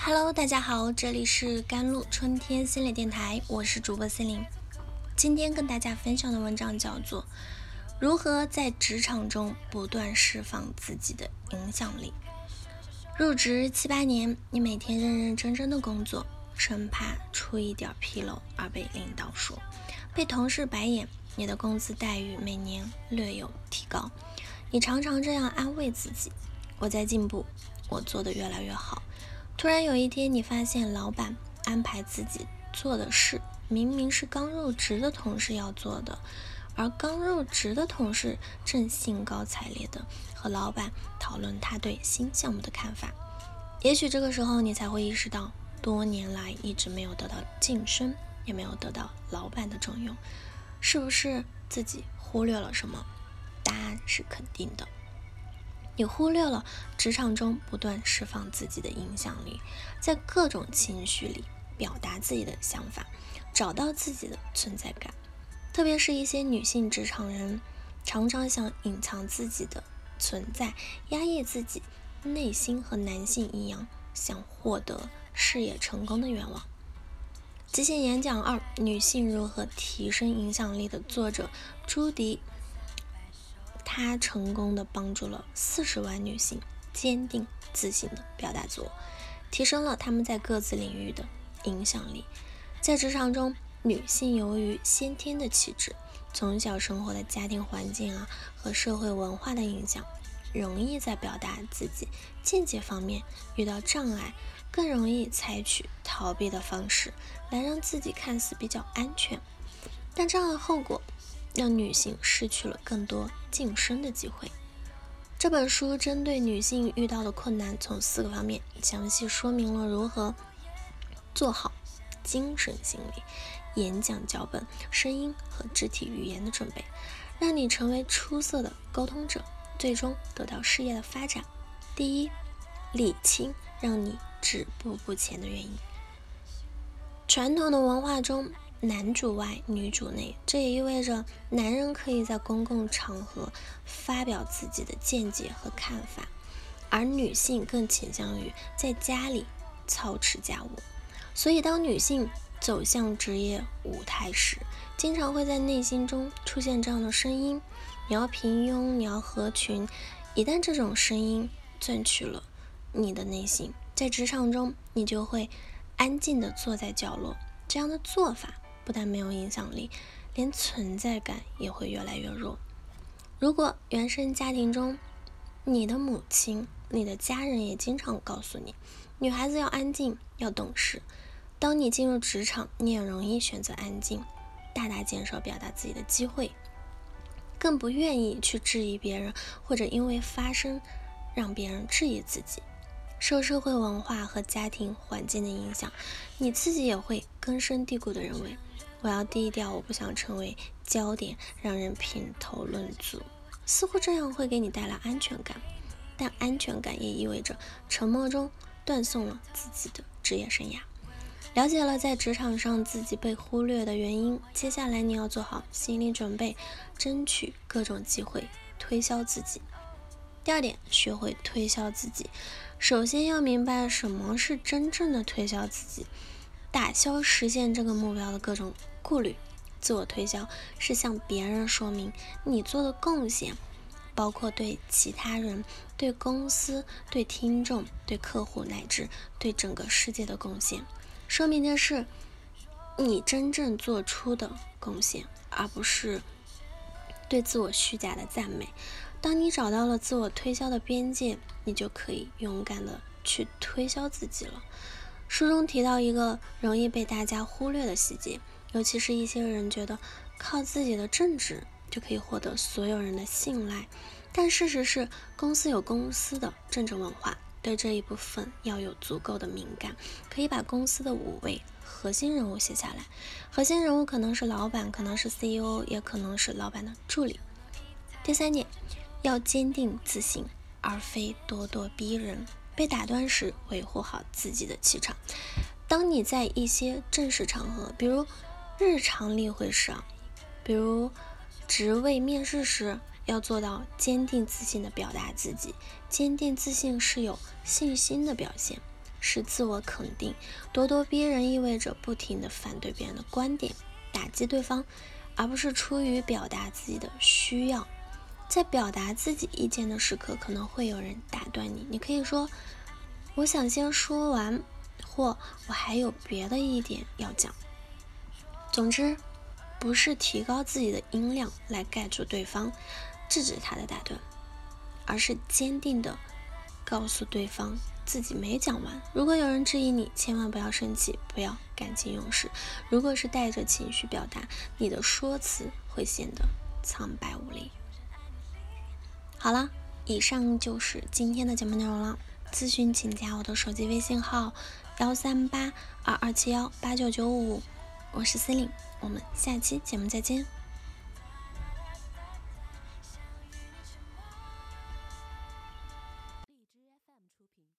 Hello，大家好，这里是甘露春天心理电台，我是主播心灵。今天跟大家分享的文章叫做《如何在职场中不断释放自己的影响力》。入职七八年，你每天认认真真的工作，生怕出一点纰漏而被领导说，被同事白眼，你的工资待遇每年略有提高，你常常这样安慰自己：我在进步，我做的越来越好。突然有一天，你发现老板安排自己做的事，明明是刚入职的同事要做的，而刚入职的同事正兴高采烈的和老板讨论他对新项目的看法。也许这个时候，你才会意识到，多年来一直没有得到晋升，也没有得到老板的重用，是不是自己忽略了什么？答案是肯定的。你忽略了职场中不断释放自己的影响力，在各种情绪里表达自己的想法，找到自己的存在感。特别是一些女性职场人，常常想隐藏自己的存在，压抑自己内心和男性一样想获得事业成功的愿望。即兴演讲二：女性如何提升影响力的作者朱迪。他成功的帮助了四十万女性坚定自信的表达自我，提升了他们在各自领域的影响力。在职场中，女性由于先天的气质、从小生活的家庭环境啊和社会文化的影响，容易在表达自己见解方面遇到障碍，更容易采取逃避的方式来让自己看似比较安全。但这样的后果。让女性失去了更多晋升的机会。这本书针对女性遇到的困难，从四个方面详细说明了如何做好精神心理、演讲脚本、声音和肢体语言的准备，让你成为出色的沟通者，最终得到事业的发展。第一，理清让你止步不前的原因。传统的文化中。男主外，女主内，这也意味着男人可以在公共场合发表自己的见解和看法，而女性更倾向于在家里操持家务。所以，当女性走向职业舞台时，经常会在内心中出现这样的声音：你要平庸，你要合群。一旦这种声音占据了你的内心，在职场中，你就会安静地坐在角落。这样的做法。不但没有影响力，连存在感也会越来越弱。如果原生家庭中，你的母亲、你的家人也经常告诉你，女孩子要安静、要懂事，当你进入职场，你也容易选择安静，大大减少表达自己的机会，更不愿意去质疑别人，或者因为发声让别人质疑自己。受社会文化和家庭环境的影响，你自己也会根深蒂固地认为。我要低调，我不想成为焦点，让人评头论足。似乎这样会给你带来安全感，但安全感也意味着沉默中断送了自己的职业生涯。了解了在职场上自己被忽略的原因，接下来你要做好心理准备，争取各种机会推销自己。第二点，学会推销自己。首先要明白什么是真正的推销自己。打消实现这个目标的各种顾虑。自我推销是向别人说明你做的贡献，包括对其他人、对公司、对听众、对客户乃至对整个世界的贡献。说明的是你真正做出的贡献，而不是对自我虚假的赞美。当你找到了自我推销的边界，你就可以勇敢的去推销自己了。书中提到一个容易被大家忽略的细节，尤其是一些人觉得靠自己的正直就可以获得所有人的信赖，但事实是，公司有公司的政治文化，对这一部分要有足够的敏感。可以把公司的五位核心人物写下来，核心人物可能是老板，可能是 CEO，也可能是老板的助理。第三点，要坚定自信，而非咄咄逼人。被打断时，维护好自己的气场。当你在一些正式场合，比如日常例会上，比如职位面试时，要做到坚定自信的表达自己。坚定自信是有信心的表现，是自我肯定，咄咄逼人意味着不停的反对别人的观点，打击对方，而不是出于表达自己的需要。在表达自己意见的时刻，可能会有人打断你，你可以说：“我想先说完，或我还有别的一点要讲。”总之，不是提高自己的音量来盖住对方，制止他的打断，而是坚定的告诉对方。自己没讲完。如果有人质疑你，千万不要生气，不要感情用事。如果是带着情绪表达，你的说辞会显得苍白无力。好了，以上就是今天的节目内容了。咨询请加我的手机微信号：幺三八二二七幺八九九五，我是司令，我们下期节目再见。